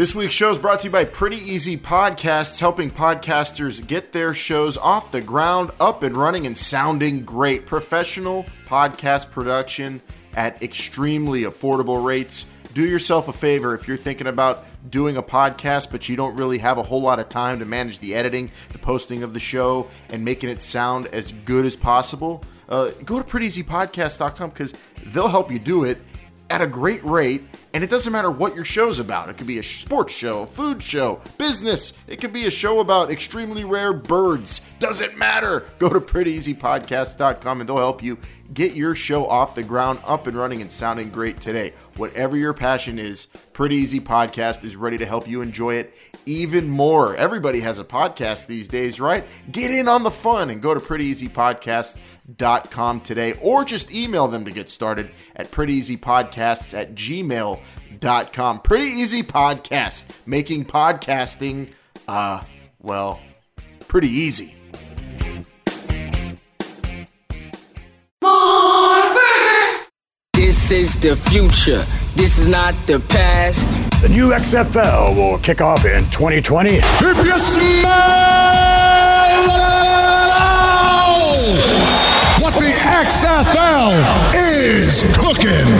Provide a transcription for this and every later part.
This week's show is brought to you by Pretty Easy Podcasts, helping podcasters get their shows off the ground, up and running, and sounding great. Professional podcast production at extremely affordable rates. Do yourself a favor if you're thinking about doing a podcast, but you don't really have a whole lot of time to manage the editing, the posting of the show, and making it sound as good as possible. Uh, go to prettyeasypodcast.com because they'll help you do it at a great rate. And it doesn't matter what your show's about. It could be a sports show, a food show, business. It could be a show about extremely rare birds. Doesn't matter. Go to prettyeasypodcast.com and they'll help you get your show off the ground, up and running, and sounding great today. Whatever your passion is, Pretty Easy Podcast is ready to help you enjoy it even more. Everybody has a podcast these days, right? Get in on the fun and go to prettyeasypodcast.com today or just email them to get started at prettyeasypodcasts at gmail.com. Pretty Easy Podcast, making podcasting, uh, well, pretty easy. This is the future. This is not the past. The new XFL will kick off in 2020. If you smell what the XFL is cooking.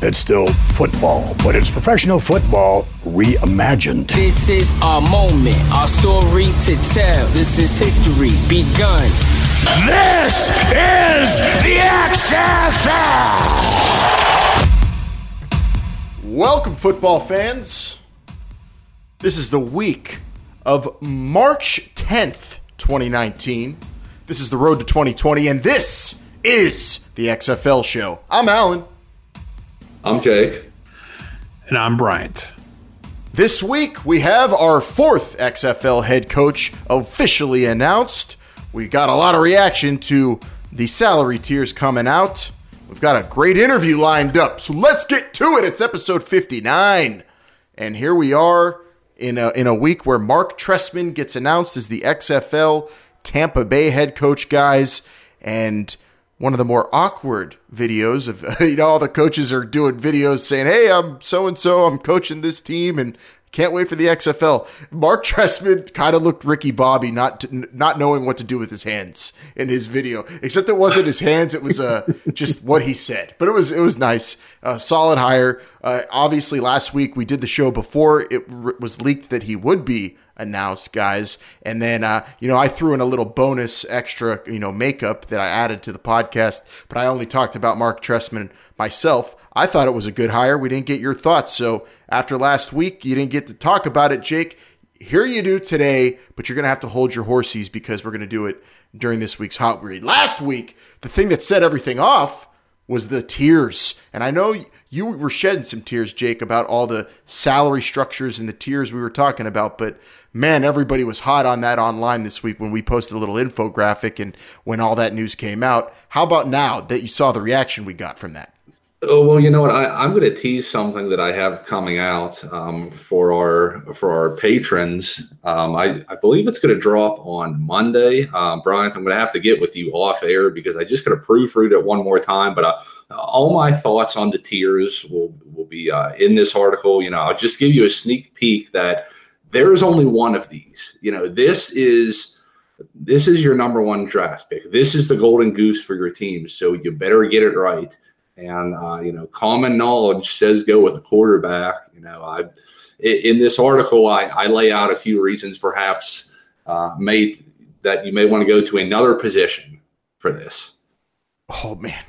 It's still football, but it's professional football reimagined. This is our moment, our story to tell. This is history begun. This is the XFL! Welcome, football fans. This is the week of March 10th, 2019. This is the road to 2020, and this is the XFL show. I'm Alan. I'm Jake. And I'm Bryant. This week, we have our fourth XFL head coach officially announced. We got a lot of reaction to the salary tiers coming out. We've got a great interview lined up, so let's get to it. It's episode 59. And here we are in a, in a week where Mark Trestman gets announced as the XFL Tampa Bay head coach, guys. And one of the more awkward videos of, you know, all the coaches are doing videos saying, hey, I'm so and so, I'm coaching this team, and can't wait for the XFL. Mark Trestman kind of looked Ricky Bobby, not not knowing what to do with his hands in his video. Except it wasn't his hands; it was uh, just what he said. But it was it was nice, uh, solid hire. Uh, obviously, last week we did the show before it r- was leaked that he would be announced, guys. And then, uh, you know, I threw in a little bonus extra, you know, makeup that I added to the podcast, but I only talked about Mark Trestman myself. I thought it was a good hire. We didn't get your thoughts. So after last week, you didn't get to talk about it, Jake. Here you do today, but you're going to have to hold your horses because we're going to do it during this week's Hot Read. Last week, the thing that set everything off was the tiers. And I know you were shedding some tears, Jake, about all the salary structures and the tiers we were talking about, but man, everybody was hot on that online this week when we posted a little infographic and when all that news came out. How about now that you saw the reaction we got from that? Oh well, you know what? I, I'm going to tease something that I have coming out um, for our for our patrons. Um, I, I believe it's going to drop on Monday. Um, Brian, I'm going to have to get with you off air because I just got to proofread it one more time. But uh, all my thoughts on the tiers will will be uh, in this article. You know, I'll just give you a sneak peek that there is only one of these. You know, this is this is your number one draft pick. This is the golden goose for your team. So you better get it right. And uh, you know, common knowledge says go with a quarterback. You know, I in this article I, I lay out a few reasons perhaps uh, may that you may want to go to another position for this. Oh man,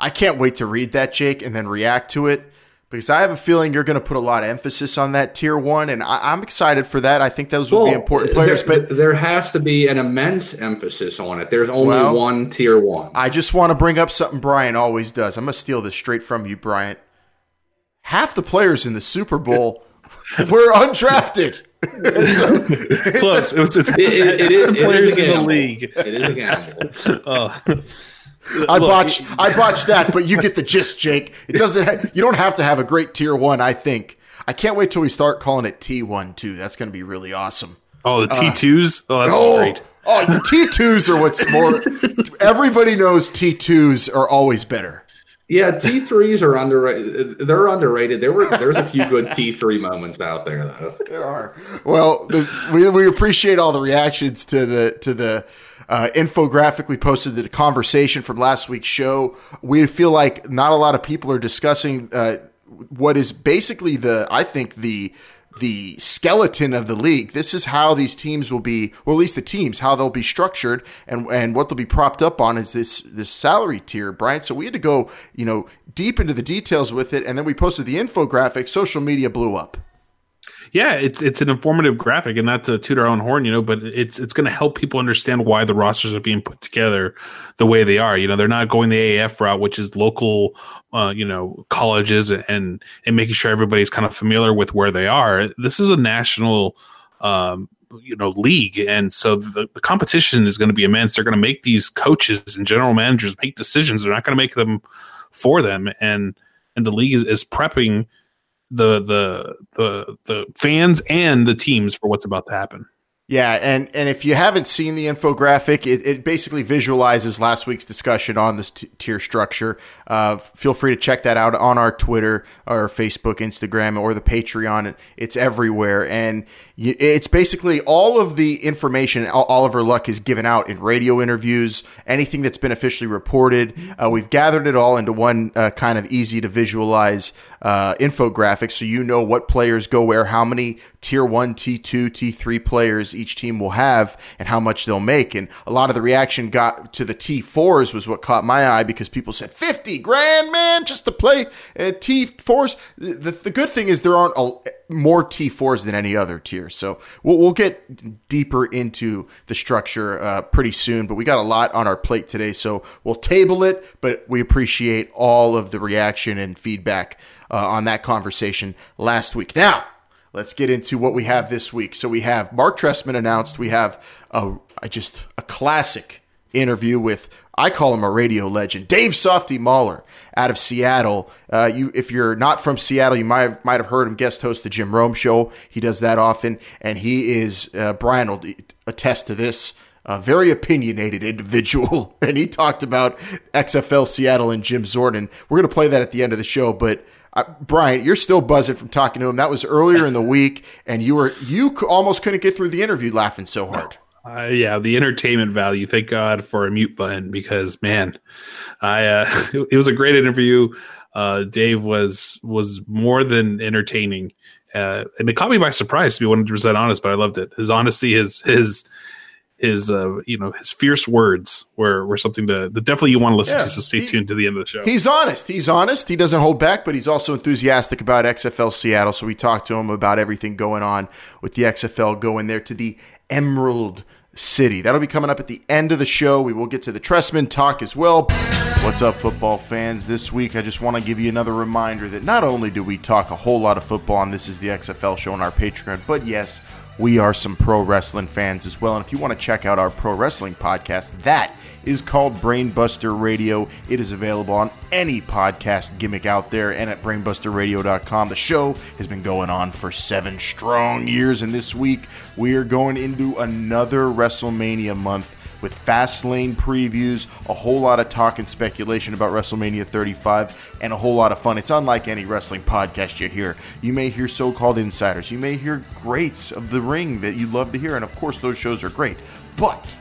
I can't wait to read that, Jake, and then react to it because I have a feeling you're going to put a lot of emphasis on that tier one, and I, am excited for that. I think those will well, be important players, there, but there has to be an immense emphasis on it. There's only well, one tier one. I just want to bring up something Brian always does. I'm going to steal this straight from you, Brian. Half the players in the Super Bowl were undrafted. so, Close. It's, it's, it's, it, it, it, players in the league. It is a gamble. oh. I botched I botched that, but you get the gist, Jake. It doesn't. Ha- you don't have to have a great tier one. I think. I can't wait till we start calling it T one too. That's going to be really awesome. Oh, the T twos. Uh, oh, that's oh, great. Oh, the T twos are what's more. everybody knows T twos are always better. Yeah, T threes are underrated. They're underrated. There were there's a few good T three moments out there though. There are. Well, the, we we appreciate all the reactions to the to the uh, infographic we posted, the conversation from last week's show. We feel like not a lot of people are discussing uh, what is basically the I think the the skeleton of the league. This is how these teams will be, or at least the teams, how they'll be structured, and and what they'll be propped up on is this this salary tier, Brian. So we had to go, you know, deep into the details with it, and then we posted the infographic. Social media blew up. Yeah, it's it's an informative graphic, and not to toot our own horn, you know, but it's it's going to help people understand why the rosters are being put together the way they are. You know, they're not going the AAF route, which is local, uh, you know, colleges and and making sure everybody's kind of familiar with where they are. This is a national. Um, you know league and so the, the competition is going to be immense they're going to make these coaches and general managers make decisions they're not going to make them for them and and the league is, is prepping the the the the fans and the teams for what's about to happen. Yeah, and and if you haven't seen the infographic, it, it basically visualizes last week's discussion on this t- tier structure. Uh, feel free to check that out on our Twitter, our Facebook, Instagram, or the Patreon. It's everywhere, and it's basically all of the information Oliver Luck has given out in radio interviews, anything that's been officially reported. Uh, we've gathered it all into one uh, kind of easy to visualize uh, infographic so you know what players go where, how many tier one, T2, T3 players each team will have, and how much they'll make. And a lot of the reaction got to the T4s was what caught my eye because people said 50 grand, man, just to play uh, T4s. The, the, the good thing is there aren't a, more T4s than any other tier. So we'll, we'll get deeper into the structure uh, pretty soon, but we got a lot on our plate today. So we'll table it, but we appreciate all of the reaction and feedback uh, on that conversation last week. Now, let's get into what we have this week. So we have Mark Trestman announced. We have a, a just a classic interview with I call him a radio legend, Dave Softy Mahler out of Seattle. Uh, you, if you're not from Seattle, you might have, might have heard him guest host the Jim Rome Show. He does that often, and he is uh, Brian will attest to this. A very opinionated individual, and he talked about XFL Seattle and Jim Zorn. We're going to play that at the end of the show, but uh, Brian, you're still buzzing from talking to him. That was earlier in the week, and you were you almost couldn't get through the interview laughing so hard. Uh, yeah, the entertainment value. Thank God for a mute button because man, I uh, it was a great interview. Uh, Dave was was more than entertaining, uh, and it caught me by surprise to be one hundred percent honest. But I loved it. His honesty, his his his uh, you know his fierce words were were something to that definitely you want to listen yeah, to. So stay he, tuned to the end of the show. He's honest. He's honest. He doesn't hold back, but he's also enthusiastic about XFL Seattle. So we talked to him about everything going on with the XFL going there to the Emerald City. That'll be coming up at the end of the show. We will get to the Trestman talk as well. What's up, football fans? This week, I just want to give you another reminder that not only do we talk a whole lot of football on This is the XFL show on our Patreon, but yes, we are some pro wrestling fans as well. And if you want to check out our pro wrestling podcast, that is called Brainbuster Radio. It is available on any podcast gimmick out there and at brainbusterradio.com. The show has been going on for seven strong years, and this week we are going into another WrestleMania month with Fastlane previews, a whole lot of talk and speculation about WrestleMania 35, and a whole lot of fun. It's unlike any wrestling podcast you hear. You may hear so called insiders, you may hear greats of the ring that you love to hear, and of course, those shows are great. But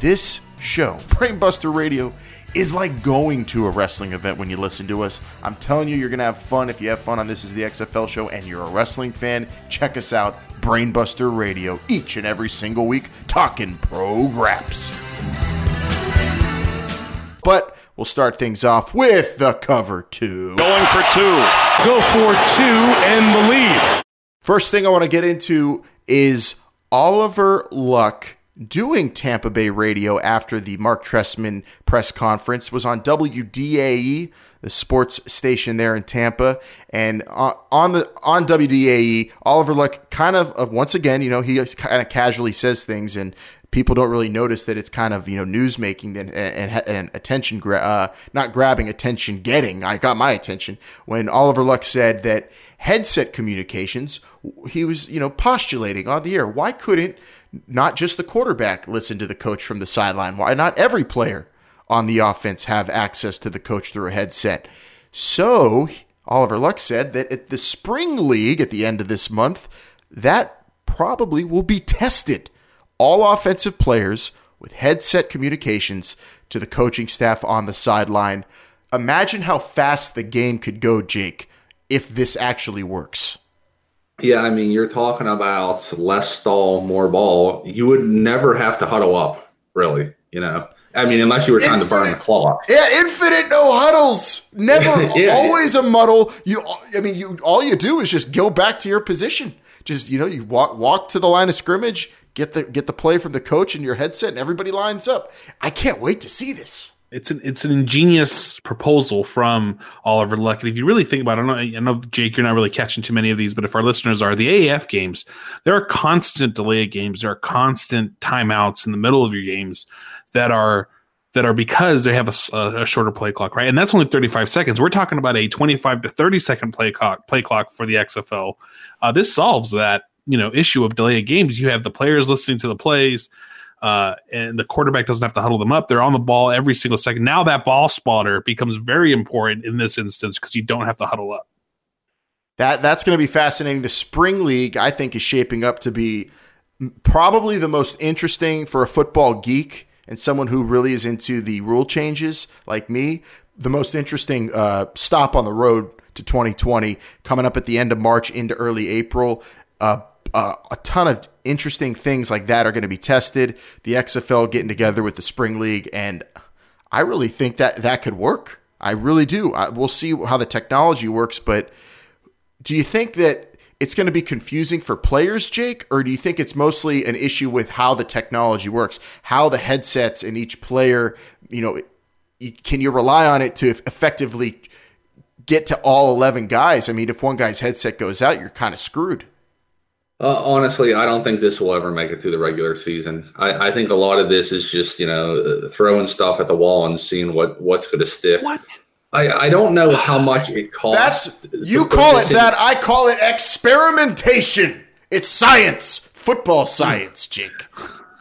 this show, Brainbuster Radio, is like going to a wrestling event when you listen to us. I'm telling you, you're going to have fun if you have fun on This is the XFL show and you're a wrestling fan. Check us out, Brainbuster Radio, each and every single week, talking pro graps. But we'll start things off with the cover two. Going for two. Go for two and the lead. First thing I want to get into is Oliver Luck doing Tampa Bay radio after the Mark Trestman press conference was on WDAE, the sports station there in Tampa, and on the on WDAE, Oliver Luck kind of uh, once again, you know, he kind of casually says things and. People don't really notice that it's kind of you know news making and, and, and attention gra- uh, not grabbing attention getting. I got my attention when Oliver Luck said that headset communications. He was you know postulating on the air. Why couldn't not just the quarterback listen to the coach from the sideline. Why not every player on the offense have access to the coach through a headset. So, Oliver Luck said that at the spring league at the end of this month, that probably will be tested. All offensive players with headset communications to the coaching staff on the sideline. Imagine how fast the game could go, Jake, if this actually works. Yeah, I mean, you're talking about less stall, more ball. You would never have to huddle up, really. You know, I mean, unless you were trying infinite, to burn the clock. Yeah, infinite no huddles. Never, yeah, always yeah. a muddle. You, I mean, you all you do is just go back to your position. Just you know, you walk walk to the line of scrimmage, get the get the play from the coach in your headset, and everybody lines up. I can't wait to see this. It's an it's an ingenious proposal from Oliver Luck. And if you really think about it, I know, I know Jake, you're not really catching too many of these, but if our listeners are, the AAF games, there are constant delay games, there are constant timeouts in the middle of your games that are that are because they have a, a, shorter play clock, right? And that's only 35 seconds. We're talking about a 25 to 30 second play clock play clock for the XFL. Uh, this solves that you know issue of delay of games. You have the players listening to the plays. Uh, and the quarterback doesn't have to huddle them up. They're on the ball every single second. Now that ball spotter becomes very important in this instance because you don't have to huddle up. That that's going to be fascinating. The spring league, I think, is shaping up to be probably the most interesting for a football geek and someone who really is into the rule changes like me. The most interesting uh, stop on the road to 2020 coming up at the end of March into early April. Uh, uh, a ton of interesting things like that are going to be tested. The XFL getting together with the Spring League, and I really think that that could work. I really do. I, we'll see how the technology works, but do you think that it's going to be confusing for players, Jake, or do you think it's mostly an issue with how the technology works, how the headsets in each player, you know, can you rely on it to effectively get to all 11 guys? I mean, if one guy's headset goes out, you're kind of screwed. Uh, honestly, I don't think this will ever make it through the regular season. I, I think a lot of this is just you know uh, throwing stuff at the wall and seeing what what's going to stick. What? I, I don't know how much it costs. That's you call it that. I call it experimentation. It's science, football science, Jake.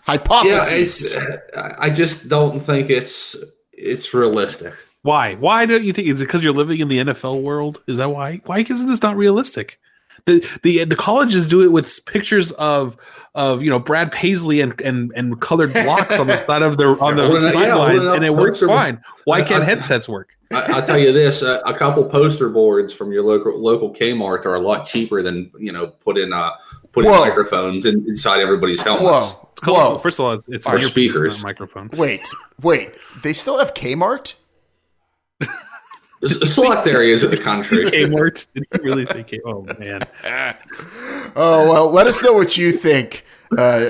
Hypothesis. Yeah, it's, I just don't think it's it's realistic. Why? Why don't you think? Is it because you're living in the NFL world? Is that why? Why isn't this not realistic? The the the colleges do it with pictures of of you know Brad Paisley and and, and colored blocks on the side of their on the sidelines, yeah, and it works fine. Why can't headsets work? I, will tell you this: a, a, couple poster boards from your local local Kmart are a lot cheaper than you know put in uh putting microphones in, inside everybody's helmets. Whoa. Whoa! First of all, it's our speakers microphone. Wait, wait. They still have Kmart? Select areas of the country. Kmart. Did he really say K? Oh man. oh well, let us know what you think, uh,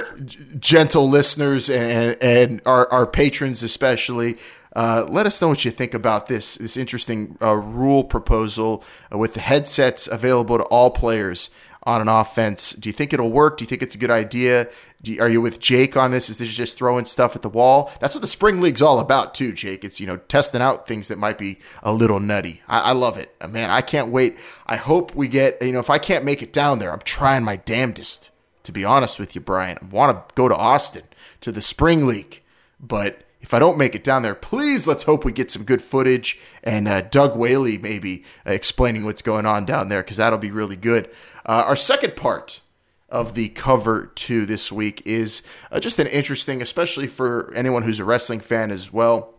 gentle listeners and and our, our patrons especially. Uh, let us know what you think about this this interesting uh, rule proposal uh, with the headsets available to all players on an offense. Do you think it'll work? Do you think it's a good idea? You, are you with Jake on this? Is this just throwing stuff at the wall? That's what the spring league's all about, too, Jake. It's you know testing out things that might be a little nutty. I, I love it, uh, man. I can't wait. I hope we get you know if I can't make it down there, I'm trying my damnedest. To be honest with you, Brian, I want to go to Austin to the spring league, but if I don't make it down there, please let's hope we get some good footage and uh, Doug Whaley maybe uh, explaining what's going on down there because that'll be really good. Uh, our second part of the cover two this week is uh, just an interesting, especially for anyone who's a wrestling fan as well.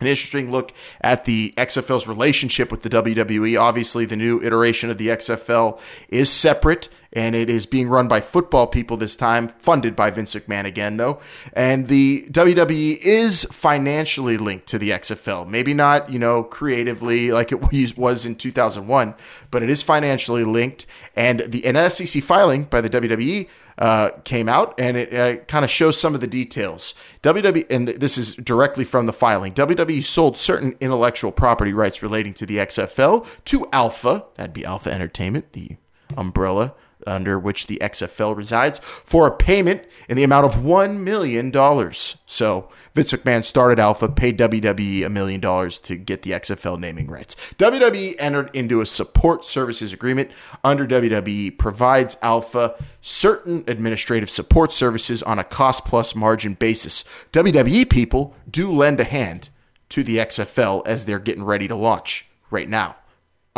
An interesting look at the XFL's relationship with the WWE. Obviously, the new iteration of the XFL is separate and it is being run by football people this time, funded by Vince McMahon again, though. And the WWE is financially linked to the XFL. Maybe not, you know, creatively like it was in 2001, but it is financially linked. And the an SEC filing by the WWE uh, came out, and it uh, kind of shows some of the details. WWE, and this is directly from the filing. WWE sold certain intellectual property rights relating to the XFL to Alpha, that'd be Alpha Entertainment, the umbrella under which the XFL resides, for a payment in the amount of $1 million. So Vince McMahon started Alpha, paid WWE a million dollars to get the XFL naming rights. WWE entered into a support services agreement. Under WWE provides Alpha certain administrative support services on a cost plus margin basis. WWE people do lend a hand to the XFL as they're getting ready to launch right now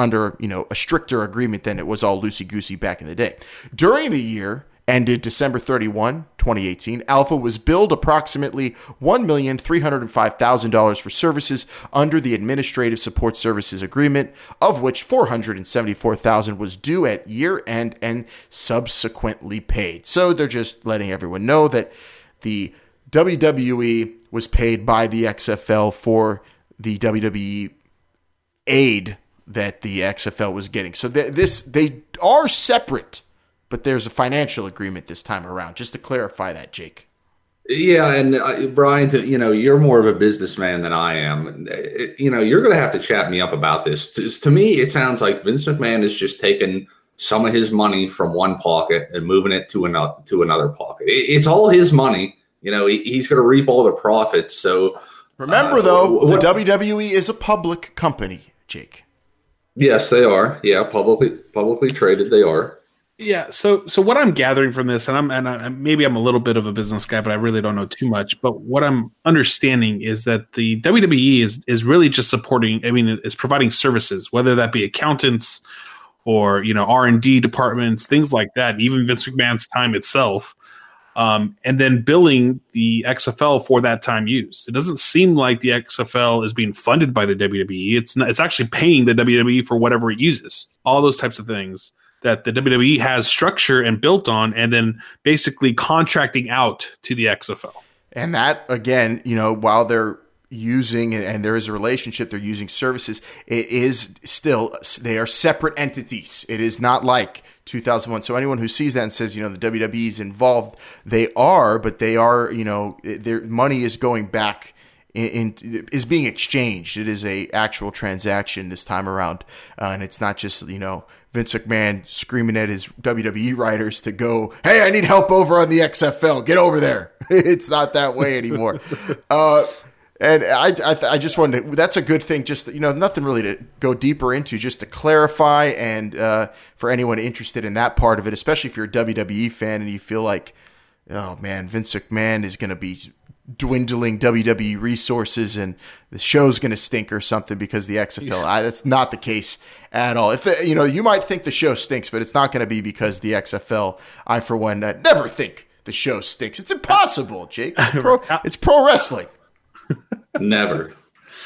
under, you know, a stricter agreement than it was all loosey goosey back in the day. During the year, ended December 31, 2018, Alpha was billed approximately $1,305,000 for services under the Administrative Support Services Agreement, of which $474,000 was due at year end and subsequently paid. So they're just letting everyone know that the WWE was paid by the XFL for the WWE aid that the XFL was getting. So th- this they are separate but there's a financial agreement this time around. Just to clarify that, Jake. Yeah, and uh, Brian, to, you know, you're more of a businessman than I am. It, you know, you're going to have to chat me up about this. To, to, me, it sounds like Vince McMahon is just taking some of his money from one pocket and moving it to another to another pocket. It, it's all his money. You know, he, he's going to reap all the profits. So remember, uh, though, what, the WWE is a public company, Jake. Yes, they are. Yeah, publicly publicly traded. They are. Yeah. So, so what I'm gathering from this, and I'm, and I, maybe I'm a little bit of a business guy, but I really don't know too much. But what I'm understanding is that the WWE is is really just supporting. I mean, it's providing services, whether that be accountants or you know R and D departments, things like that. Even Vince McMahon's time itself, um, and then billing the XFL for that time used. It doesn't seem like the XFL is being funded by the WWE. It's not, it's actually paying the WWE for whatever it uses. All those types of things that the WWE has structure and built on, and then basically contracting out to the XFL. And that again, you know, while they're using and there is a relationship, they're using services. It is still they are separate entities. It is not like 2001. So anyone who sees that and says, you know, the WWE is involved, they are, but they are, you know, their money is going back in, in, is being exchanged. It is a actual transaction this time around, uh, and it's not just you know Vince McMahon screaming at his WWE writers to go, "Hey, I need help over on the XFL. Get over there." it's not that way anymore. uh, and I, I, I, just wanted to, that's a good thing. Just, you know, nothing really to go deeper into, just to clarify. And uh, for anyone interested in that part of it, especially if you're a WWE fan and you feel like, oh man, Vince McMahon is going to be dwindling WWE resources and the show's going to stink or something because the XFL. I, that's not the case at all. If the, you know, you might think the show stinks, but it's not going to be because the XFL. I, for one, uh, never think the show stinks. It's impossible, Jake. It's pro, it's pro wrestling. Never.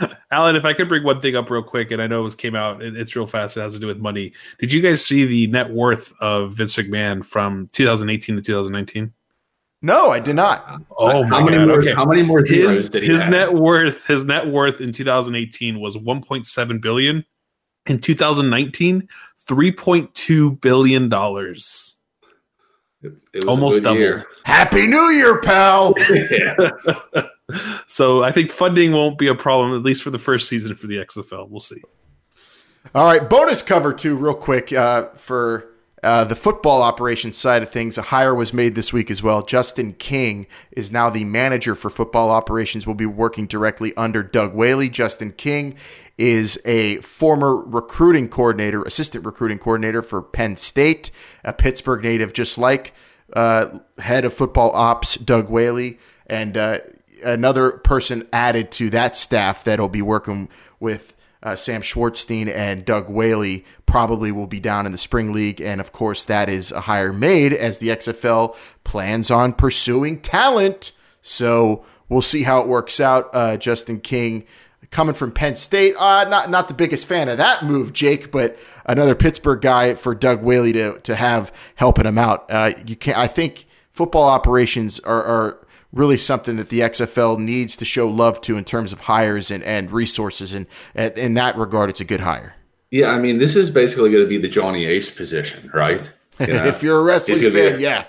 Alan, if I could bring one thing up real quick, and I know it was came out, it's real fast. It has to do with money. Did you guys see the net worth of Vince McMahon from 2018 to 2019? No, I did not. Oh my how many god! More, okay, how many more his his have? net worth his net worth in 2018 was 1.7 billion. In 2019, 3.2 billion dollars. Almost double. Year. Happy New Year, pal. so I think funding won't be a problem at least for the first season for the XFL. We'll see. All right, bonus cover two, real quick uh, for uh, the football operations side of things, a hire was made this week as well. Justin King is now the manager for football operations. Will be working directly under Doug Whaley. Justin King is a former recruiting coordinator, assistant recruiting coordinator for Penn State, a Pittsburgh native, just like uh, head of football ops Doug Whaley, and uh, another person added to that staff that'll be working with uh, Sam Schwartzstein and Doug Whaley probably will be down in the spring league, and of course that is a hire made as the XFL plans on pursuing talent. So we'll see how it works out. Uh, Justin King coming from Penn State, uh, not not the biggest fan of that move, Jake, but another Pittsburgh guy for Doug Whaley to to have helping him out. Uh, you can I think football operations are, are really something that the XFL needs to show love to in terms of hires and, and resources. And, and in that regard, it's a good hire. Yeah, I mean, this is basically going to be the Johnny Ace position, right? You know, if you're a wrestling fan, a- yeah.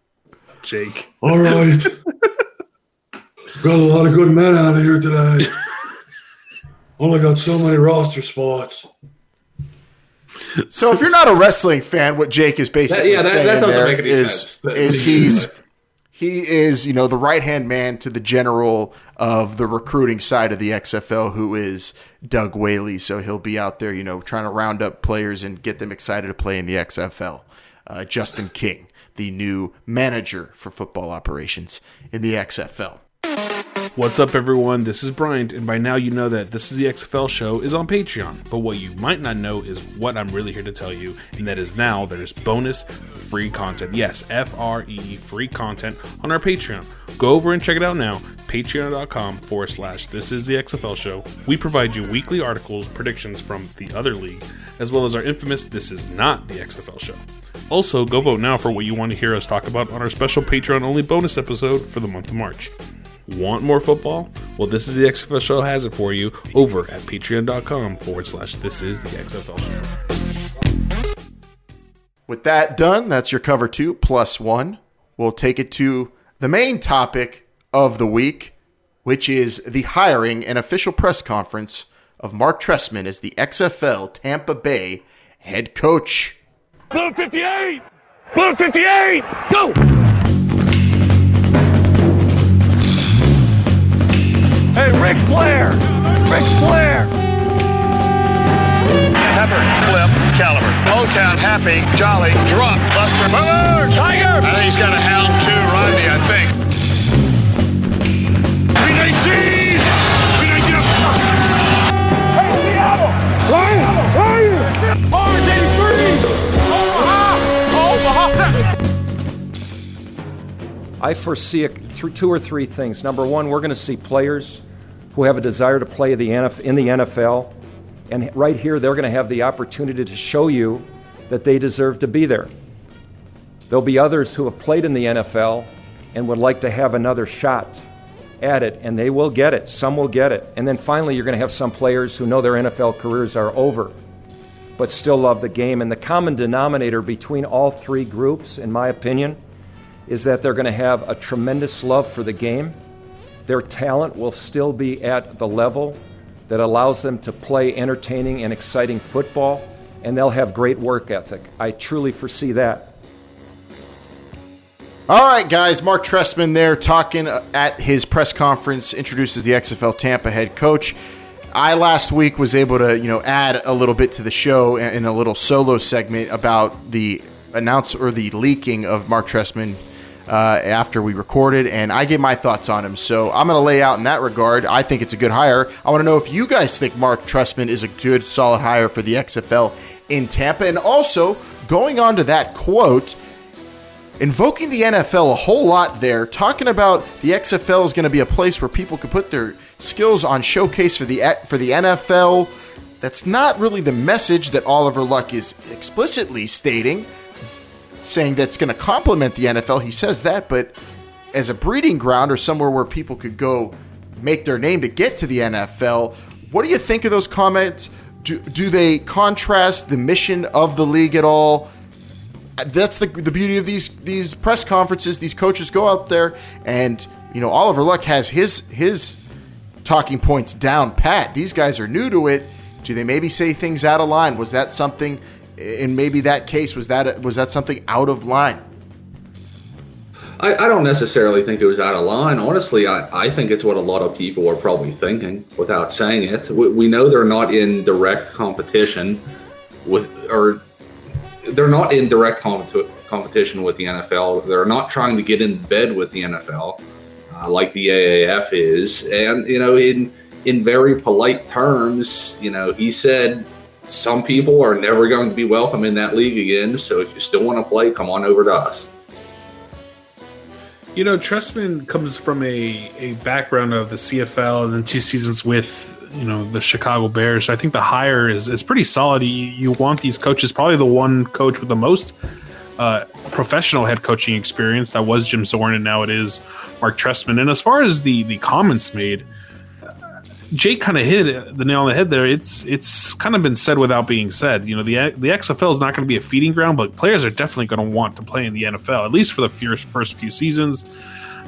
Jake. All right. got a lot of good men out of here today. Only got so many roster spots. So if you're not a wrestling fan, what Jake is basically that, yeah, that, saying that doesn't make any is, sense. is he's he is, you know, the right hand man to the general of the recruiting side of the XFL, who is Doug Whaley. So he'll be out there, you know, trying to round up players and get them excited to play in the XFL. Uh, Justin King, the new manager for football operations in the XFL. What's up, everyone? This is Bryant, and by now you know that This is the XFL show is on Patreon. But what you might not know is what I'm really here to tell you, and that is now there's bonus free content. Yes, F R E, free content on our Patreon. Go over and check it out now. Patreon.com forward slash This is the XFL show. We provide you weekly articles, predictions from the other league, as well as our infamous This is not the XFL show. Also, go vote now for what you want to hear us talk about on our special Patreon only bonus episode for the month of March. Want more football? Well, this is the XFL show has it for you over at patreon.com forward slash this is the XFL show. With that done, that's your cover two plus one. We'll take it to the main topic of the week, which is the hiring and official press conference of Mark Trestman as the XFL Tampa Bay head coach. Blue 58! Blue 58! Go! Hey, Ric Flair! Ric Flair! Pepper, Flip, Caliber. Motown, Happy, Jolly, Drop, Buster, Boomer, Tiger! I think he's got a hound too, Rodney, I think. I foresee a, th- two or three things. Number one, we're going to see players who have a desire to play the NF- in the NFL, and right here, they're going to have the opportunity to show you that they deserve to be there. There'll be others who have played in the NFL and would like to have another shot at it, and they will get it. Some will get it. And then finally, you're going to have some players who know their NFL careers are over, but still love the game. And the common denominator between all three groups, in my opinion, is that they're going to have a tremendous love for the game. Their talent will still be at the level that allows them to play entertaining and exciting football, and they'll have great work ethic. I truly foresee that. All right, guys. Mark Trestman there talking uh, at his press conference, introduces the XFL Tampa head coach. I last week was able to, you know, add a little bit to the show in a little solo segment about the announce or the leaking of Mark Trestman uh, after we recorded, and I gave my thoughts on him. So I'm going to lay out in that regard. I think it's a good hire. I want to know if you guys think Mark Trestman is a good, solid hire for the XFL in Tampa, and also going on to that quote invoking the NFL a whole lot there, talking about the XFL is going to be a place where people can put their skills on showcase for the for the NFL. That's not really the message that Oliver Luck is explicitly stating, saying that's going to complement the NFL. He says that, but as a breeding ground or somewhere where people could go make their name to get to the NFL, what do you think of those comments? Do, do they contrast the mission of the league at all? that's the, the beauty of these these press conferences. These coaches go out there, and you know Oliver Luck has his his talking points down pat. These guys are new to it. Do they maybe say things out of line? Was that something? In maybe that case, was that was that something out of line? I, I don't necessarily think it was out of line. Honestly, I, I think it's what a lot of people are probably thinking without saying it. We, we know they're not in direct competition with, or they're not in direct compet- competition with the NFL. They're not trying to get in bed with the NFL uh, like the AAF is. And you know, in in very polite terms, you know, he said some people are never going to be welcome in that league again. So if you still want to play, come on over to us. You know, Trestman comes from a, a background of the CFL and then two seasons with you know the Chicago Bears. So I think the hire is is pretty solid. You, you want these coaches, probably the one coach with the most uh, professional head coaching experience. That was Jim Zorn, and now it is Mark Trestman. And as far as the the comments made, Jake kind of hit the nail on the head there. It's it's kind of been said without being said. You know, the the XFL is not going to be a feeding ground, but players are definitely going to want to play in the NFL at least for the first few seasons.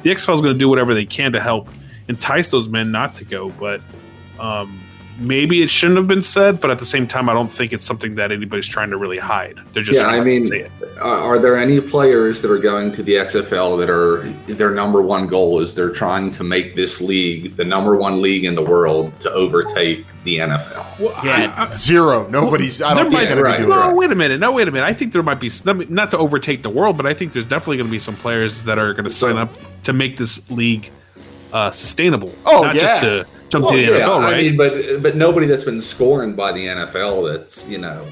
The XFL is going to do whatever they can to help entice those men not to go, but um, maybe it shouldn't have been said, but at the same time, I don't think it's something that anybody's trying to really hide. They're just yeah. I mean, are, are there any players that are going to the XFL that are their number one goal is they're trying to make this league the number one league in the world to overtake the NFL? Well, Yeah, I- I- zero. Nobody's. I don't think might, they're right. gonna do no, right. wait a minute. No, wait a minute. I think there might be not to overtake the world, but I think there's definitely going to be some players that are going to sign up to make this league uh, sustainable. Oh, not yeah. just to jump Well, to the yeah, NFL, right? I mean, but but nobody that's been scoring by the NFL that's you know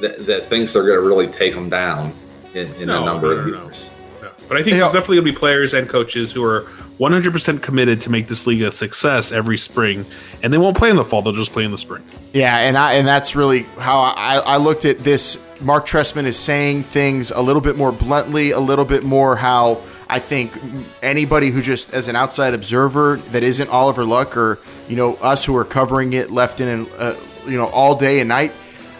that, that thinks they're going to really take them down in, in No, a number no, of no, no. years. Yeah. But I think Yeah. there's uh, definitely going to be players and coaches who are 100% committed to make this league a success every spring, and they won't play in the fall; they'll just play in the spring. Yeah, and I and that's really how I, I looked at this. Mark Trestman is saying things a little bit more bluntly, a little bit more how I think anybody who just as an outside observer that isn't Oliver Luck or you know us who are covering it left in and uh, you know all day and night.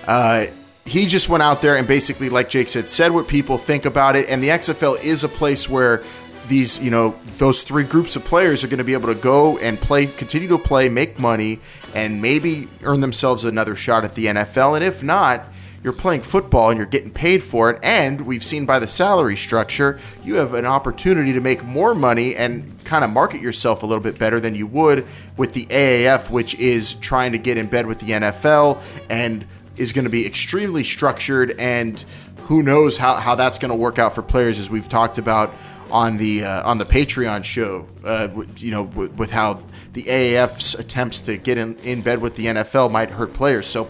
Uh, he just went out there and basically, like Jake said, said what people think about it. And the XFL is a place where these, you know, those three groups of players are going to be able to go and play, continue to play, make money, and maybe earn themselves another shot at the NFL. And if not, you're playing football and you're getting paid for it. And we've seen by the salary structure, you have an opportunity to make more money and kind of market yourself a little bit better than you would with the AAF, which is trying to get in bed with the NFL and is going to be extremely structured and who knows how, how that's going to work out for players as we've talked about on the uh, on the Patreon show uh, you know with how the AAF's attempts to get in, in bed with the NFL might hurt players so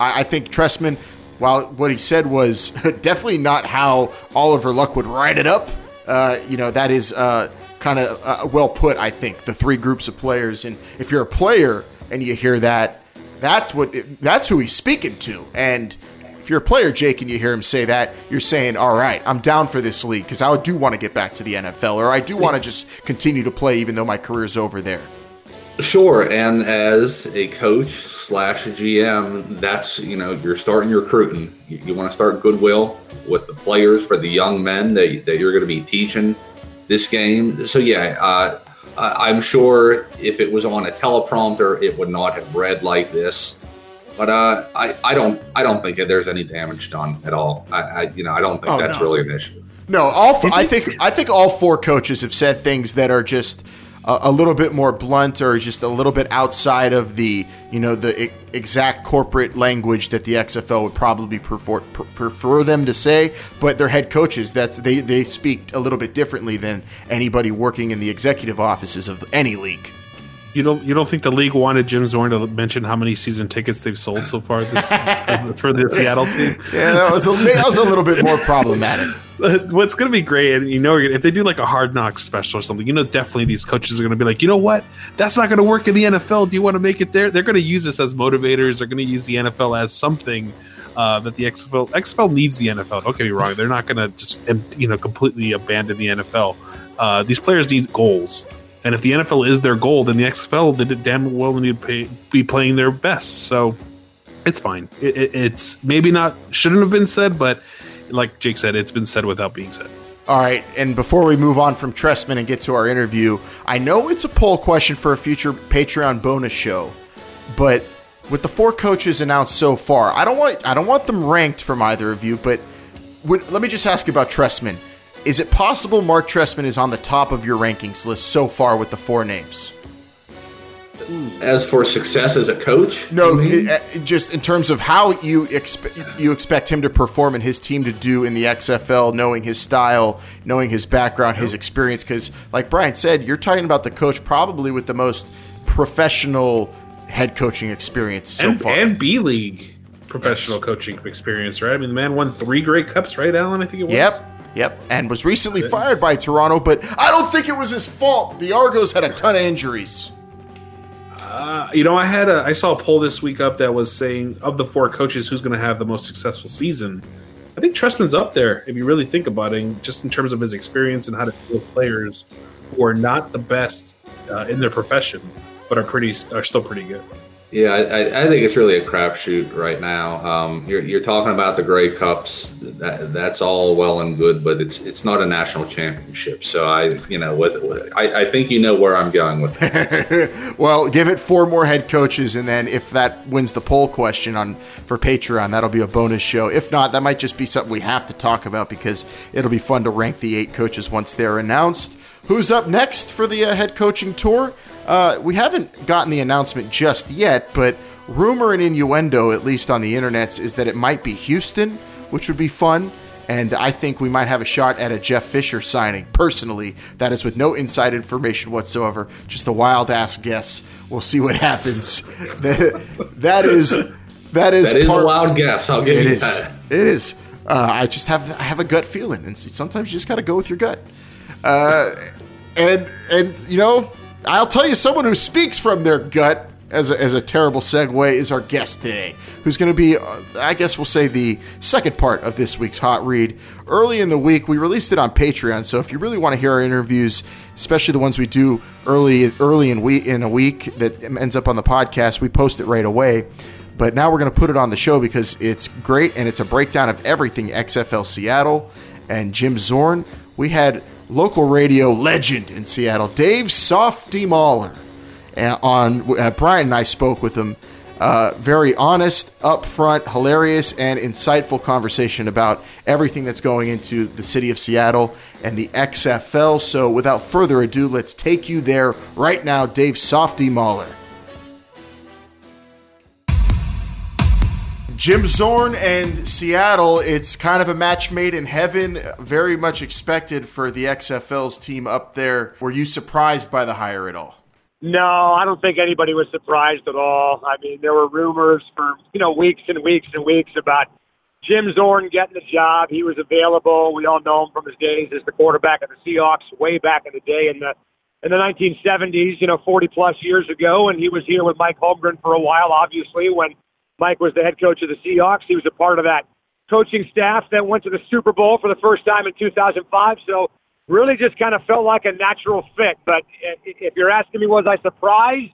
I, I think Trestman while what he said was definitely not how Oliver Luck would write it up uh, you know that is uh, kind of uh, well put I think the three groups of players and if you're a player and you hear that that's what that's who he's speaking to. And if you're a player, Jake, and you hear him say that, you're saying, "All right, I'm down for this league because I do want to get back to the NFL, or I do want to just continue to play even though my career's over there." Sure, and as a coach slash GM, that's you know you're starting your recruiting. You, you want to start goodwill with the players for the young men that, that you're going to be teaching this game. So yeah, uh, I- I'm sure if it was on a teleprompter, it would not have read like this. But uh, I, I don't I don't think that there's any damage done at all. I, I you know I don't think Oh, that's no. really an issue. No, all f- I think I think all four coaches have said things that are just a, a little bit more blunt or just a little bit outside of the you know the exact corporate language that the XFL would probably prefer, prefer them to say. But they're head coaches. That's they they speak a little bit differently than anybody working in the executive offices of any league. You don't you don't think the league wanted Jim Zorn to mention how many season tickets they've sold so far this, for, the, for the Seattle team? Yeah, that was a, that was a little bit more problematic. What's going to be great, and you know, if they do like a hard knocks special or something, you know, definitely these coaches are going to be like, you know what, that's not going to work in the NFL. Do you want to make it there? They're going to use this as motivators. They're going to use the NFL as something uh, that the XFL XFL needs the NFL. Don't get me wrong; they're not going to just you know completely abandon the NFL. Uh, these players need goals, and if the NFL is their goal, then the XFL they damn well need to pay, be playing their best. So it's fine. It, it, it's maybe not shouldn't have been said, but like Jake said, it's been said without being said. All right, and before we move on from Trestman and get to our interview, I know it's a poll question for a future Patreon bonus show, but with the four coaches announced so far, I don't want I don't want them ranked from either of you, but let me just ask about Trestman. Is it possible Mark Trestman is on the top of your rankings list so far with the four names? As for success as a coach, No, it, it- just in terms of how you expect you expect him to perform and his team to do in the XFL, knowing his style, knowing his background, his experience. Because, like Brian said, you're talking about the coach probably with the most professional head coaching experience so and, far. and B League professional coaching experience, right? I mean, the man won three Grey Cups, right, Alan? I think it was. Yep. Yep. And was recently fired by Toronto, but I don't think it was his fault. The Argos had a ton of injuries. Uh, you know, I had a I saw a poll this week up that was saying of the four coaches who's going to have the most successful season. I think Trestman's up there if you really think about it, just in terms of his experience and how to deal with players who are not the best uh, in their profession, but are pretty are still pretty good. Yeah, I, I- think it's really a crapshoot right now. Um, you're, you're talking about the Grey Cups. That, that's all well and good, but it's it's not a national championship. So I, you know, with, with I, I think you know where I'm going with it. Well, give it four more head coaches, and then if that wins the poll question on for Patreon, that'll be a bonus show. If not, that might just be something we have to talk about because it'll be fun to rank the eight coaches once they're announced. Who's up next for the uh, head coaching tour? Uh, we haven't gotten the announcement just yet, but rumor and innuendo, at least on the internets, is that it might be Houston, which would be fun. And I think we might have a shot at a Jeff Fisher signing. Personally, that is with no inside information whatsoever, just a wild ass guess. We'll see what happens. that, is that is That is part- a wild guess. I'll give it you is. that. It is. Uh, I just have I have a gut feeling, and sometimes you just got to go with your gut. Uh, and and you know, I'll tell you, someone who speaks from their gut as a, as a terrible segue is our guest today, who's going to be, uh, I guess we'll say, the second part of this week's hot read. Early in the week, we released it on Patreon, so if you really want to hear our interviews, especially the ones we do early early in in a week that ends up on the podcast, we post it right away. But now we're going to put it on the show because it's great and it's a breakdown of everything XFL Seattle and Jim Zorn. We had local radio legend in Seattle, Dave Softy Mahler, uh, on. Uh, Brian and I spoke with him. Uh, very honest, upfront, hilarious, and insightful conversation about everything that's going into the city of Seattle and the XFL. So, without further ado, let's take you there right now, Dave Softy Mahler. Jim Zorn and Seattle, it's kind of a match made in heaven. Very much expected for the XFL's team up there. Were you surprised by the hire at all? No, I don't think anybody was surprised at all. I mean, there were rumors for, you know, weeks and weeks and weeks about Jim Zorn getting the job. He was available. We all know him from his days as the quarterback of the Seahawks way back in the day in the in the 1970s, you know, 40 plus years ago. And he was here with Mike Holmgren for a while, obviously, when Mike was the head coach of the Seahawks. He was a part of that coaching staff that went to the Super Bowl for the first time in 2005. So really just kind of felt like a natural fit. But if you're asking me, was I surprised?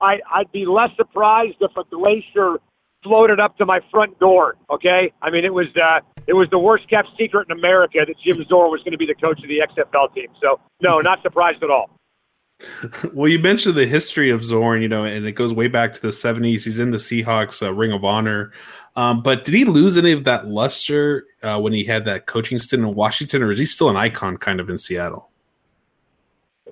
I, I'd be less surprised if a glacier floated up to my front door. Okay, I mean it was uh, it was the worst kept secret in America that Jim Zorn was going to be the coach of the XFL team. So no, not surprised at all. Well, you mentioned the history of Zorn, you know, and it goes way back to the 70s. He's in the Seahawks uh, Ring of Honor. Um, but did he lose any of that luster uh, when he had that coaching stint in Washington, or is he still an icon kind of in Seattle?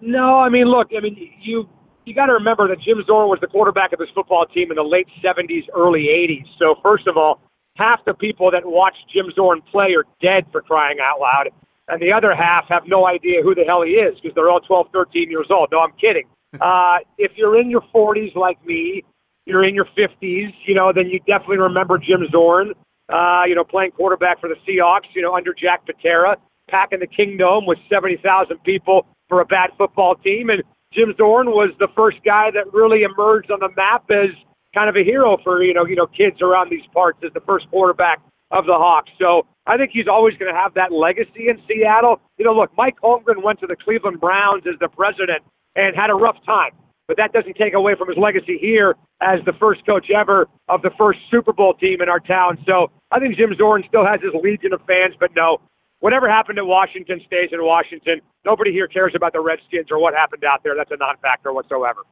No, I mean, look, I mean, you you got to remember that Jim Zorn was the quarterback of this football team in the late '70s, early '80s. So first of all, half the people that watched Jim Zorn play are dead for crying out loud, and the other half have no idea who the hell he is because they're all 12, 13 years old. No, I'm kidding. Uh, if you're in your 40s like me, you're in your 50s, you know, then you definitely remember Jim Zorn. Uh, you know, playing quarterback for the Seahawks, you know, under Jack Patera, packing the Kingdom with 70,000 people for a bad football team. And Jim Zorn was the first guy that really emerged on the map as kind of a hero for, you know, you know, kids around these parts as the first quarterback of the Hawks. So I think he's always going to have that legacy in Seattle. You know, look, Mike Holmgren went to the Cleveland Browns as the president and had a rough time. But that doesn't take away from his legacy here as the first coach ever of the first Super Bowl team in our town. So I think Jim Zorn still has his legion of fans, but no, whatever happened in Washington stays in Washington. Nobody here cares about the Redskins or what happened out there. That's a non-factor whatsoever.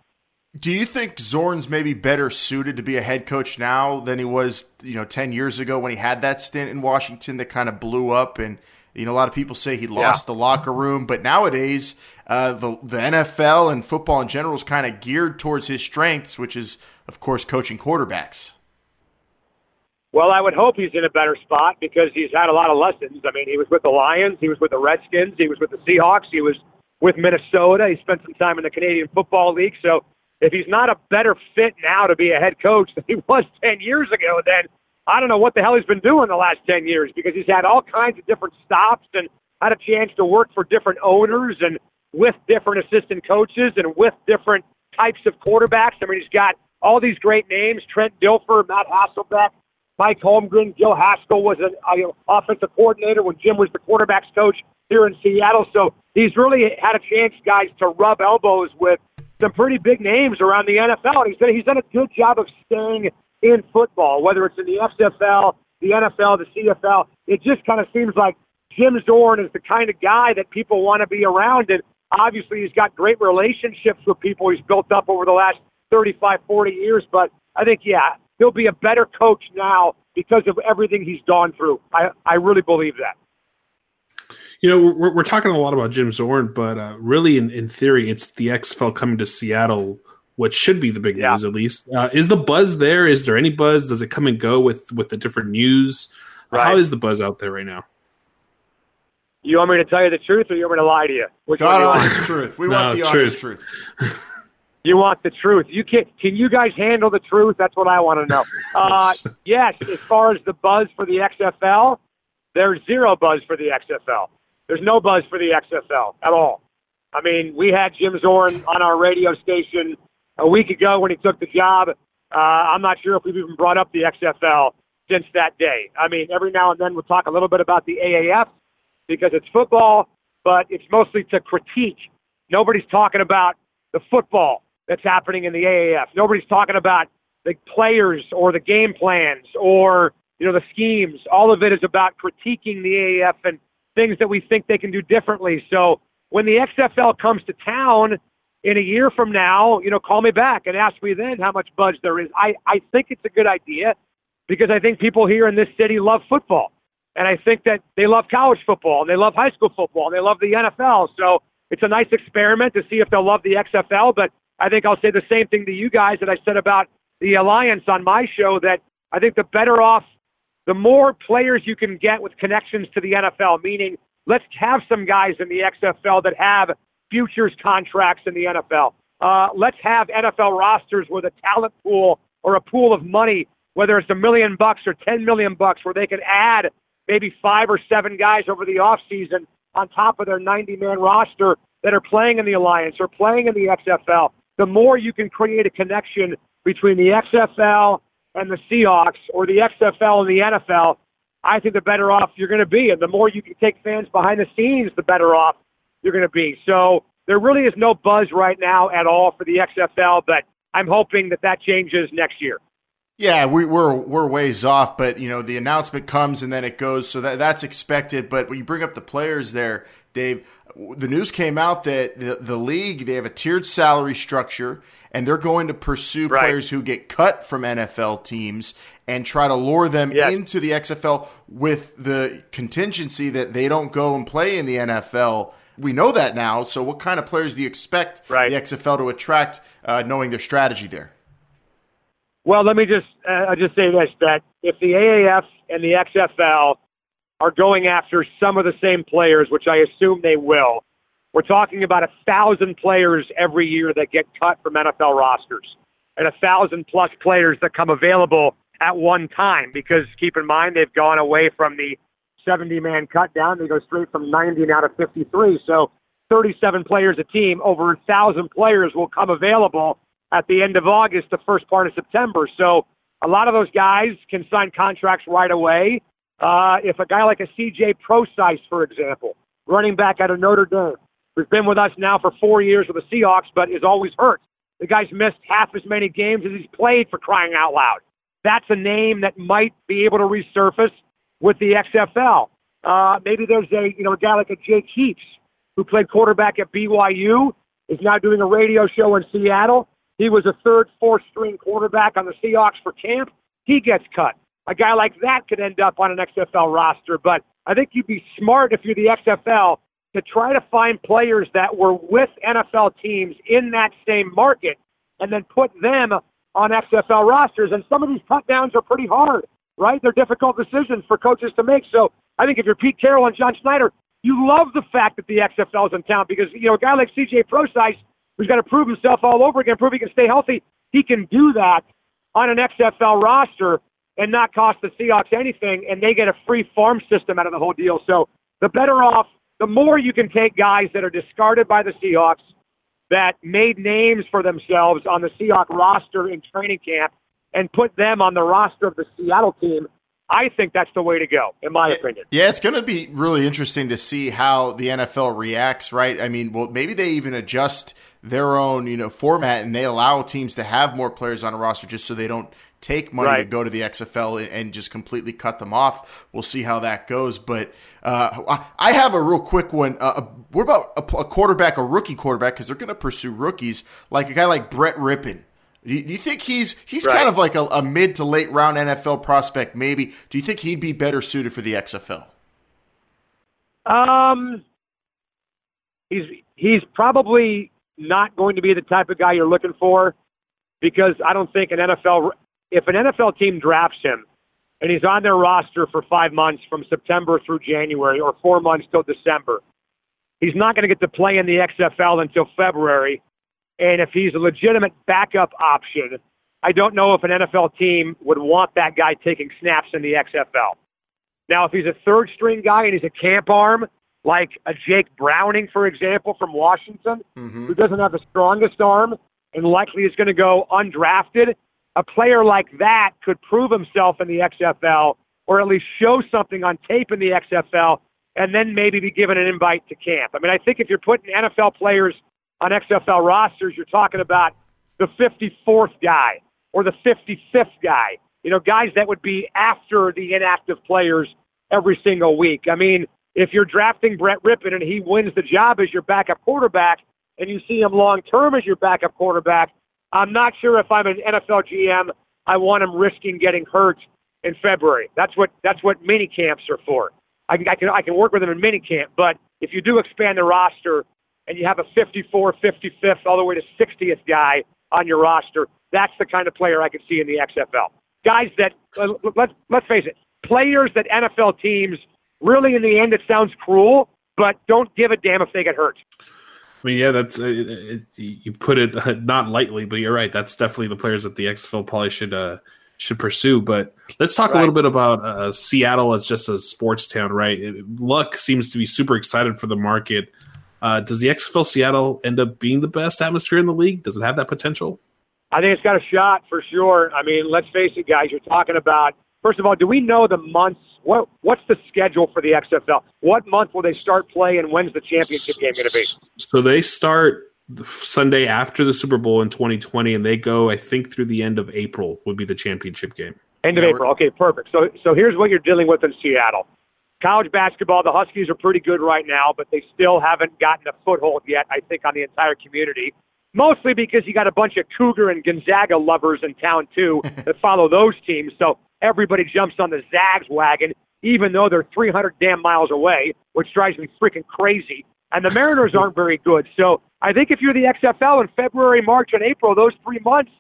Do you think Zorn's maybe better suited to be a head coach now than he was, you know, 10 years ago when he had that stint in Washington that kind of blew up and you know, a lot of people say he lost the locker room, but nowadays uh, the the NFL and football in general is kind of geared towards his strengths, which is, of course, coaching quarterbacks. Well, I would hope he's in a better spot because he's had a lot of lessons. I mean, he was with the Lions, he was with the Redskins, he was with the Seahawks, he was with Minnesota. He spent some time in the Canadian Football League. So if he's not a better fit now to be a head coach than he was 10 years ago, then I don't know what the hell he's been doing the last 10 years because he's had all kinds of different stops and had a chance to work for different owners and with different assistant coaches and with different types of quarterbacks. I mean, he's got all these great names, Trent Dilfer, Matt Hasselbeck, Mike Holmgren, Joe Haskell was an uh, offensive coordinator when Jim was the quarterbacks coach here in Seattle. So he's really had a chance, guys, to rub elbows with some pretty big names around the NFL. And he's done, he's done a good job of staying in football, whether it's in the XFL, the NFL, the CFL. It just kind of seems like Jim Zorn is the kind of guy that people want to be around. And obviously he's got great relationships with people he's built up over the last 35, 40 years. But I think, yeah, he'll be a better coach now because of everything he's gone through. I, I really believe that. You know, we're, we're talking a lot about Jim Zorn, but uh, really, in, in theory, it's the XFL coming to Seattle, which should be the big Yeah. news at least. Uh, is the buzz there? Is there any buzz? Does it come and go with with the different news? Uh, How Right. is the buzz out there right now? You want me to tell you the truth, or you want me to lie to you? Which God one you honest truth. We No, want the honest truth. You want the truth. You can can you guys handle the truth? That's what I want to know. Uh, yes, as far as the buzz for the XFL, there's zero buzz for the XFL. There's no buzz for the XFL at all. I mean, we had Jim Zorn on our radio station a week ago when he took the job. Uh, I'm not sure if we've even brought up the XFL since that day. I mean, every now and then we'll talk a little bit about the AAF because it's football, but it's mostly to critique. Nobody's talking about the football that's happening in the AAF. Nobody's talking about the players or the game plans or you know the schemes. All of it is about critiquing the AAF and things that we think they can do differently. So when the XFL comes to town in a year from now, you know, call me back and ask me then how much buzz there is. I, I think it's a good idea because I think people here in this city love football. And I think that they love college football and they love high school football and they love the NFL. So it's a nice experiment to see if they'll love the XFL. But I think I'll say the same thing to you guys that I said about the Alliance on my show that I think the better off, the more players you can get with connections to the NFL, meaning let's have some guys in the XFL that have futures contracts in the NFL. Uh, let's have NFL rosters with a talent pool or a pool of money, whether it's a million bucks or 10 million bucks, where they can add maybe five or seven guys over the offseason on top of their 90 man roster that are playing in the Alliance or playing in the XFL. The more you can create a connection between the XFL and the Seahawks or the XFL and the NFL, I think the better off you're going to be. And the more you can take fans behind the scenes, the better off you're going to be. So there really is no buzz right now at all for the XFL, but I'm hoping that that changes next year. Yeah, we, we're we're ways off, but you know the announcement comes and then it goes, so that that's expected. But when you bring up the players there, Dave, the news came out that the, the league they have a tiered salary structure, and they're going to pursue Right. players who get cut from NFL teams and try to lure them Yes. into the XFL with the contingency that they don't go and play in the NFL. We know that now. So, what kind of players do you expect Right. the XFL to attract, uh, knowing their strategy there? Well, let me just uh, just say this: that if the AAF and the XFL are going after some of the same players, which I assume they will, we're talking about a thousand players every year that get cut from NFL rosters, and a thousand plus players that come available at one time. Because keep in mind they've gone away from the 70 man cut down; they go straight from 90 now to 53. So 37 players a team, over a thousand players will come available at the end of August, the first part of September. So a lot of those guys can sign contracts right away. Uh, if a guy like a CJ Prosize, for example, running back out of Notre Dame, who's been with us now for four years with the Seahawks, but is always hurt. The guy's missed half as many games as he's played for crying out loud. That's a name that might be able to resurface with the XFL. Uh, maybe there's a you know a guy like a Jake Heaps who played quarterback at BYU is now doing a radio show in Seattle. He was a third, fourth string quarterback on the Seahawks for camp. He gets cut. A guy like that could end up on an XFL roster, but I think you'd be smart if you're the XFL to try to find players that were with NFL teams in that same market and then put them on XFL rosters. And some of these cut downs are pretty hard, right? They're difficult decisions for coaches to make. So I think if you're Pete Carroll and John Schneider, you love the fact that the XFL is in town because, you know, a guy like CJ Prosize, who's got to prove himself all over again, prove he can stay healthy, he can do that on an XFL roster and not cost the Seahawks anything, and they get a free farm system out of the whole deal. So the better off, the more you can take guys that are discarded by the Seahawks that made names for themselves on the Seahawk roster in training camp and put them on the roster of the Seattle team, I think that's the way to go, in my opinion. Yeah, it's going to be really interesting to see how the NFL reacts, right? I mean, well, maybe they even adjust their own, you know, format and they allow teams to have more players on a roster just so they don't take money to go to the XFL and- and just completely cut them off. We'll see how that goes. But uh, I- I have a real quick one. Uh, what about a, a quarterback, a rookie quarterback? Because they're going to pursue rookies, like a guy like Brett Rypien. Do you, do you think he's he's Right. kind of like a, a mid to late round NFL prospect? Maybe. Do you think he'd be better suited for the XFL? Um, he's he's probably not going to be the type of guy you're looking for because I don't think an NFL if an NFL team drafts him, and he's on their roster for five months from September through January or four months till December. He's not going to get to play in the XFL until February. And if he's a legitimate backup option, I don't know if an NFL team would want that guy taking snaps in the XFL. Now, if he's a third string guy and he's a camp arm, like a Jake Browning, for example, from Washington, Mm-hmm. who doesn't have the strongest arm and likely is going to go undrafted, a player like that could prove himself in the XFL or at least show something on tape in the XFL and then maybe be given an invite to camp. I mean, I think if you're putting NFL players on XFL rosters, you're talking about the 54th guy or the 55th guy, you know, guys that would be after the inactive players every single week. I mean, if you're drafting Brett Rypien and he wins the job as your backup quarterback and you see him long term as your backup quarterback, I'm not sure if I'm an NFL GM, I want him risking getting hurt in February. That's what that's what mini camps are for. I can I can I can work with him in mini camp, but if you do expand the roster and you have a 54, 55th, all the way to 60th guy on your roster, that's the kind of player I could see in the XFL. Guys that let's let's face it, players that NFL teams really in the end it sounds cruel, but don't give a damn if they get hurt. I mean, yeah, that's uh, it, you put it uh, not lightly, but you're right. That's definitely the players that the XFL probably should uh, should pursue. But let's talk a little bit about uh, Seattle as just a sports town, right? It- Luck seems to be super excited for the market. Uh, does the XFL Seattle end up being the best atmosphere in the league? Does it have that potential? I think it's got a shot for sure. I mean, let's face it, guys. You're talking about first of all, do we know the months? What what's the schedule for the XFL? What month will they start play, and when's the championship game going to be? So they start Sunday after the Super Bowl in 2020, and they go, I think, through the end of April would be the championship game. End of Yeah, April. Okay, perfect. So so here's what you're dealing with in Seattle. College basketball, the Huskies are pretty good right now, but they still haven't gotten a foothold yet, I think, on the entire community. Mostly because you got a bunch of Cougar and Gonzaga lovers in town, too, that follow those teams. So everybody jumps on the Zags wagon, even though they're 300 damn miles away, which drives me freaking crazy. And the Mariners aren't very good. So I think if you're the XFL in February, March, and April, those three months,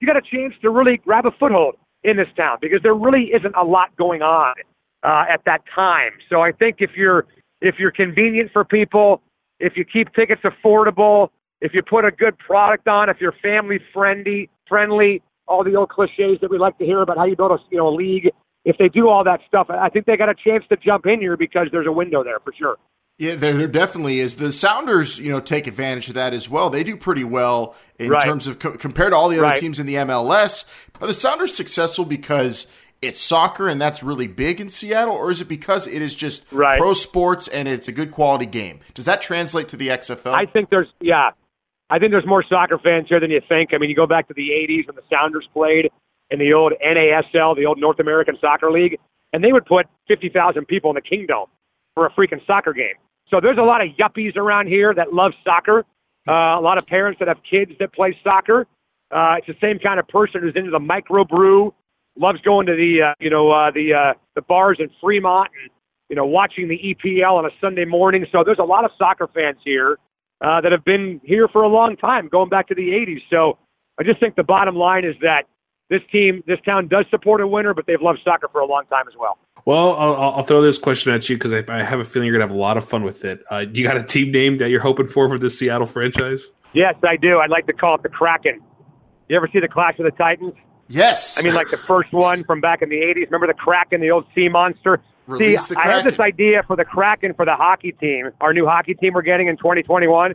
you got a chance to really grab a foothold in this town because there really isn't a lot going on uh, at that time. So I think if you're if you're convenient for people, if you keep tickets affordable, if you put a good product on, if you're family friendly, friendly, all the old cliches that we like to hear about how you build a you know a league. If they do all that stuff, I think they got a chance to jump in here because there's a window there for sure. Yeah, there, there definitely is. The Sounders, you know, take advantage of that as well. They do pretty well in Right. terms of co- compared to all the other Right. teams in the MLS. Are the Sounders successful because it's soccer and that's really big in Seattle, or is it because it is just Right. pro sports and it's a good quality game? Does that translate to the XFL? I think there's yeah, I think there's more soccer fans here than you think. I mean, you go back to the '80s when the Sounders played in the old NASL, the old North American Soccer League, and they would put 50,000 people in the Kingdom for a freaking soccer game. So there's a lot of yuppies around here that love soccer. Uh, a lot of parents that have kids that play soccer. Uh, it's the same kind of person who's into the microbrew, loves going to the uh, you know uh, the uh, the bars in Fremont and you know watching the EPL on a Sunday morning. So there's a lot of soccer fans here uh, that have been here for a long time, going back to the 80s. So I just think the bottom line is that this team, this town does support a winner, but they've loved soccer for a long time as well. Well, I'll, I'll- I'll throw this question at you because I, I have a feeling you're gonna have a lot of fun with it. Uh, you got a team name that you're hoping for for this Seattle franchise? Yes, I do. I'd like to call it the Kraken. You ever see the Clash of the Titans? yes. I mean, like the first one from back in the 80s. Remember the Kraken, the old sea monster? Release See, the I have this idea for the Kraken for the hockey team, our new hockey team we're getting in 2021,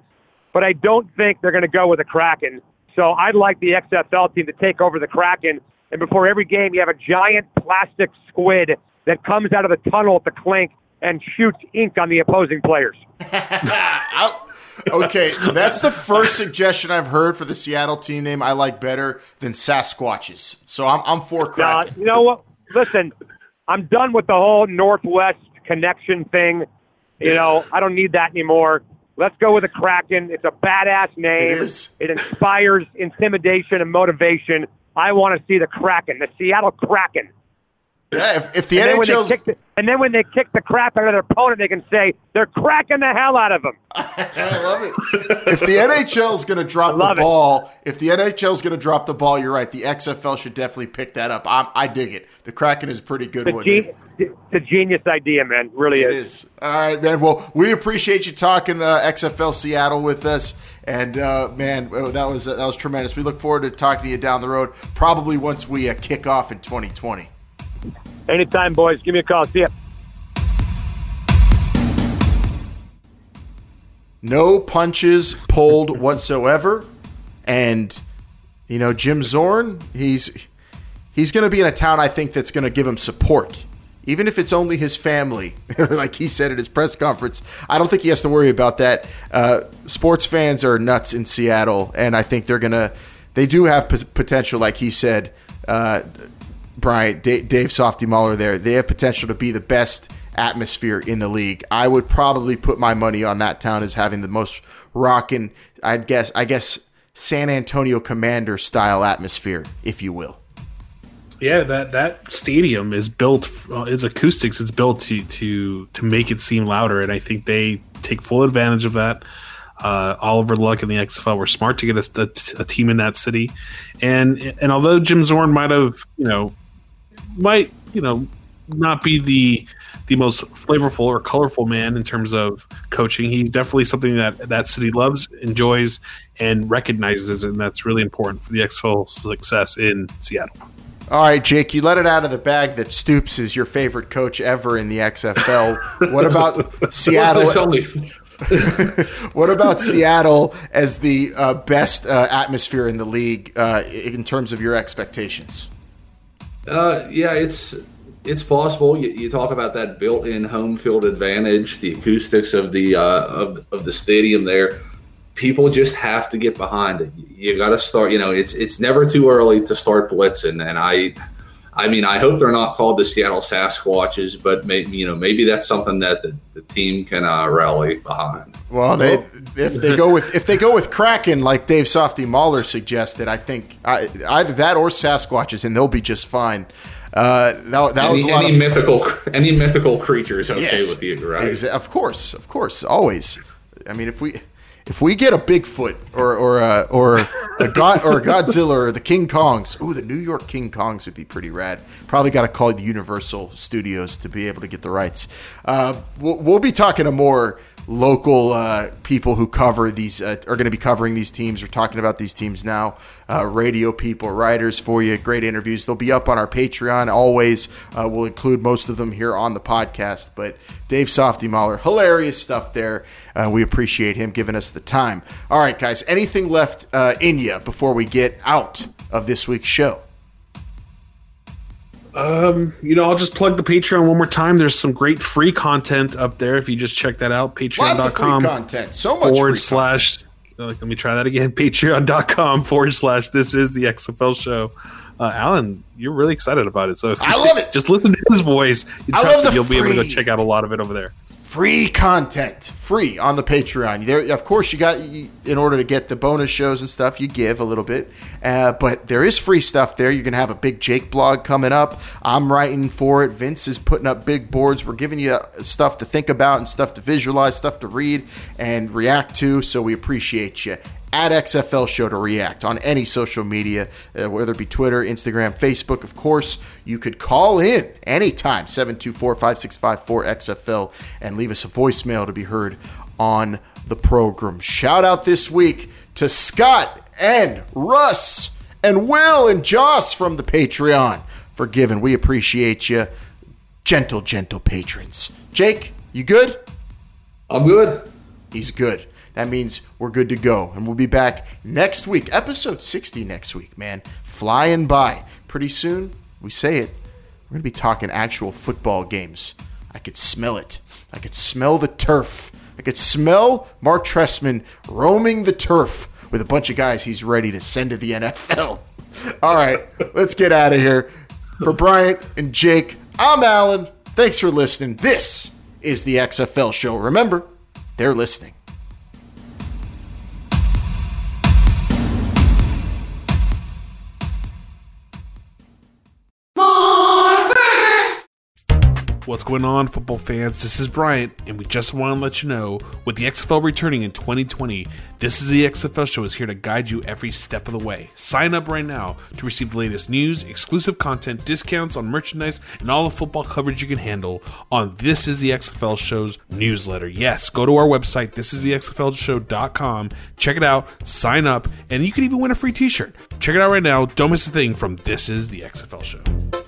but I don't think they're going to go with the Kraken. So I'd like the XFL team to take over the Kraken, and before every game, you have a giant plastic squid that comes out of the tunnel at the clink and shoots ink on the opposing players. Okay, that's the first suggestion I've heard for the Seattle team name. I like better than Sasquatches. So I'm I'm for Uh, Kraken. you know what? Listen, I'm done with the whole Northwest connection thing. You know, I don't need that anymore. Let's go with the Kraken. It's a badass name. It is. It inspires intimidation and motivation. I want to see the Kraken, the Seattle Kraken. Yeah, if, if the and then, when they NHL's kick the, and then when they kick the crap out of their opponent, they can say they're cracking the hell out of them. I love it. If the NHL is going to drop the love it. ball, if the NHL is going to drop the ball, you're right. The XFL should definitely pick that up. I'm, I dig it. The Kraken is a pretty good a, one. gen- it's a genius idea, man. Really It is. is. All right, man. Well, we appreciate you talking uh, XFL Seattle with us, and uh, man, oh, that was uh, that was tremendous. We look forward to talking to you down the road, probably once we uh, kick off in 2020. Anytime, boys. Give me a call. See ya. No punches pulled whatsoever, and you know Jim Zorn, he's he's going to be in a town I think that's going to give him support. Even if it's only his family, like he said at his press conference, I don't think he has to worry about that. Uh, sports fans are nuts in Seattle, and I think they're gonna, they do have p- potential, like he said. Uh, Brian, Dave, Dave Softy Mahler there, they have potential to be the best atmosphere in the league. I would probably put my money on that town as having the most rockin', I'd guess, I guess San Antonio Commander style atmosphere, if you will. Yeah, that that stadium is built. Uh, its acoustics is built to to to make it seem louder, and I think they take full advantage of that. Uh, Oliver Luck and the XFL were smart to get a, a, a team in that city, and and although Jim Zorn might have you know might you know not be the the most flavorful or colorful man in terms of coaching, he's definitely something that that city loves, enjoys, and recognizes, and that's really important for the XFL success in Seattle. All right, Jake, you let it out of the bag that Stoops is your favorite coach ever in the XFL. what about Seattle? what about Seattle as the uh, best uh, atmosphere in the league uh, in terms of your expectations? Uh, yeah, it's it's possible. You, you talk about that built-in home field advantage, the acoustics of the uh, of of the stadium there. People just have to get behind it. You got to start. You know, it's it's never too early to start blitzing. And I, I mean, I hope they're not called the Seattle Sasquatches, but maybe you know maybe that's something that the, the team can uh, rally behind. Well, they if they go with if they go with Kraken like Dave Softy Mahler suggested, I think I, either that or Sasquatches, and they'll be just fine. Uh, that, that any, was a lot any of mythical any mythical creature is okay Yes. with you, right? Exa- of course, of course, always. I mean, if we if we get a Bigfoot or or a, or a god or a Godzilla or the King Kongs, ooh, the New York King Kongs would be pretty rad. Probably got to call the Universal Studios to be able to get the rights. Uh, we'll, we'll be talking to more local uh, people who cover these uh, are going to be covering these teams. We're talking about these teams now. Uh, radio people, writers for you, great interviews. They'll be up on our Patreon. Always, uh, we'll include most of them here on the podcast. But Dave Softy Mahler, hilarious stuff there. Uh, we appreciate him giving us the time. All right, guys. Anything left uh, in you before we get out of this week's show? Um, you know, I'll just plug the Patreon one more time. There's some great free content up there. If you just check that out, free patreon.com content. So much forward free slash. uh, let me try that again. Patreon.com forward slash. This is the XFL show. Uh, Alan, you're really excited about it. So if I love it. Just listen to his voice. You I love the you'll be able to go check out a lot of it over there. Free content. Free on the patreon. There of course you got in order to get the bonus shows and stuff you give a little bit. Uh, but there is free stuff there. You're gonna have a big jake blog coming up. I'm writing for it. Vince is putting up big boards. We're giving you uh, stuff to think about and stuff to visualize stuff to read and react to. So we appreciate you at XFL Show to react on any social media, uh, whether it be Twitter, Instagram, Facebook. Of course, you could call in anytime, 724 565 4XFL, and leave us a voicemail to be heard on the program. Shout out this week to Scott and Russ and Will and Joss from the Patreon for giving. We appreciate you. Gentle, gentle patrons. Jake, you good? I'm good. He's good. That means we're good to go. And we'll be back next week, episode 60 next week, man. Flying by. Pretty soon, we say it, we're going to be talking actual football games. I could smell it. I could smell the turf. I could smell Mark Trestman roaming the turf with a bunch of guys he's ready to send to the NFL. All right, let's get out of here. For Bryant and Jake, I'm Alan. Thanks for listening. This is the XFL show. Remember, they're listening. Going on, football fans? This is Bryant, and we just want to let you know with the XFL returning in 2020, this is the XFL show is here to guide you every step of the way. Sign up right now to receive the latest news, exclusive content, discounts on merchandise, and all the football coverage you can handle on This is the XFL show's newsletter. Yes, go to our website, thisisthexflshow.com, check it out, sign up, and you can even win a free t shirt. Check it out right now. Don't miss a thing from This is the XFL show.